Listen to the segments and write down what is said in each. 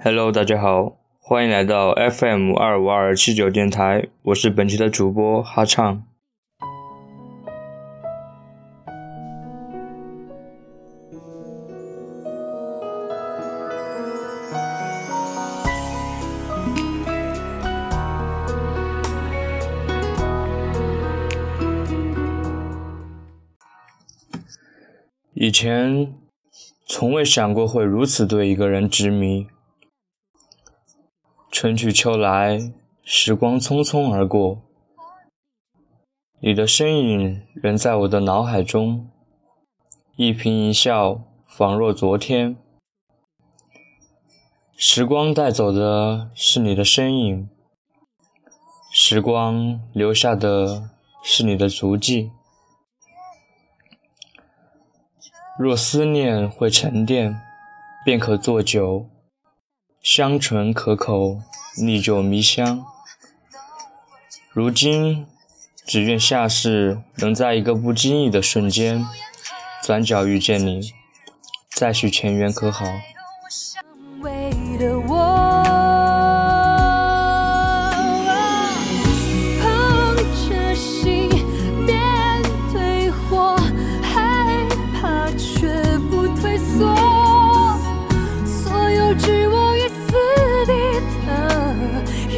Hello，大家好，欢迎来到 FM 二五二七九电台，我是本期的主播哈畅。以前从未想过会如此对一个人执迷。春去秋来，时光匆匆而过，你的身影仍在我的脑海中，一颦一笑仿若昨天。时光带走的是你的身影，时光留下的是你的足迹。若思念会沉淀，便可做酒，香醇可口，历久弥香。如今，只愿下世能在一个不经意的瞬间，转角遇见你，再续前缘，可好？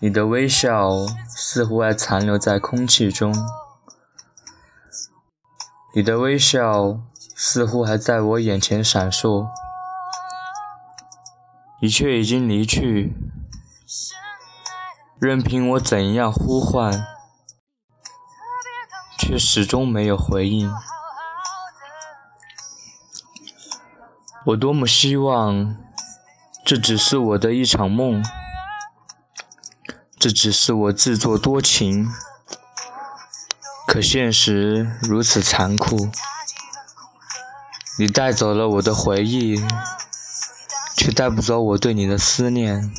你的微笑似乎还残留在空气中，你的微笑似乎还在我眼前闪烁，你却已经离去。任凭我怎样呼唤，却始终没有回应。我多么希望，这只是我的一场梦，这只是我自作多情。可现实如此残酷，你带走了我的回忆，却带不走我对你的思念。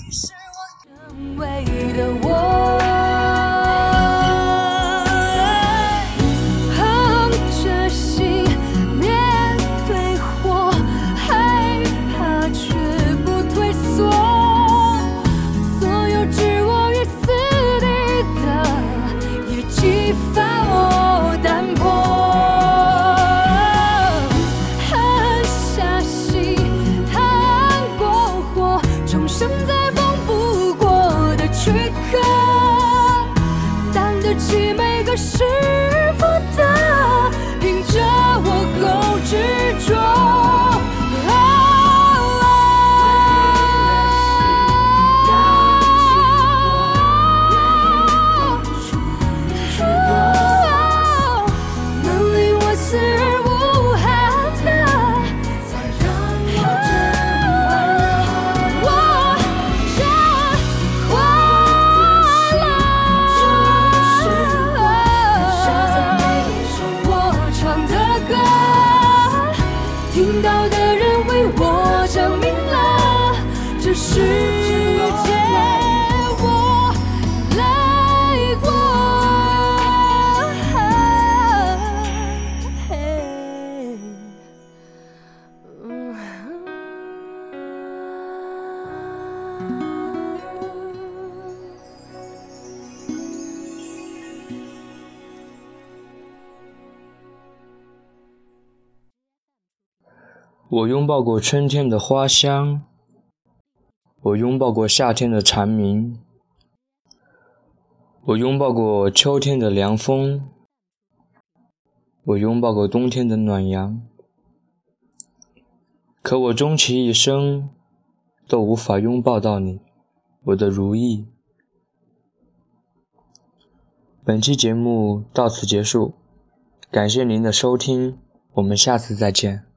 重生在放不过的躯壳，担得起每个师傅的。我拥抱过春天的花香，我拥抱过夏天的蝉鸣，我拥抱过秋天的凉风，我拥抱过冬天的暖阳。可我终其一生都无法拥抱到你，我的如意。本期节目到此结束，感谢您的收听，我们下次再见。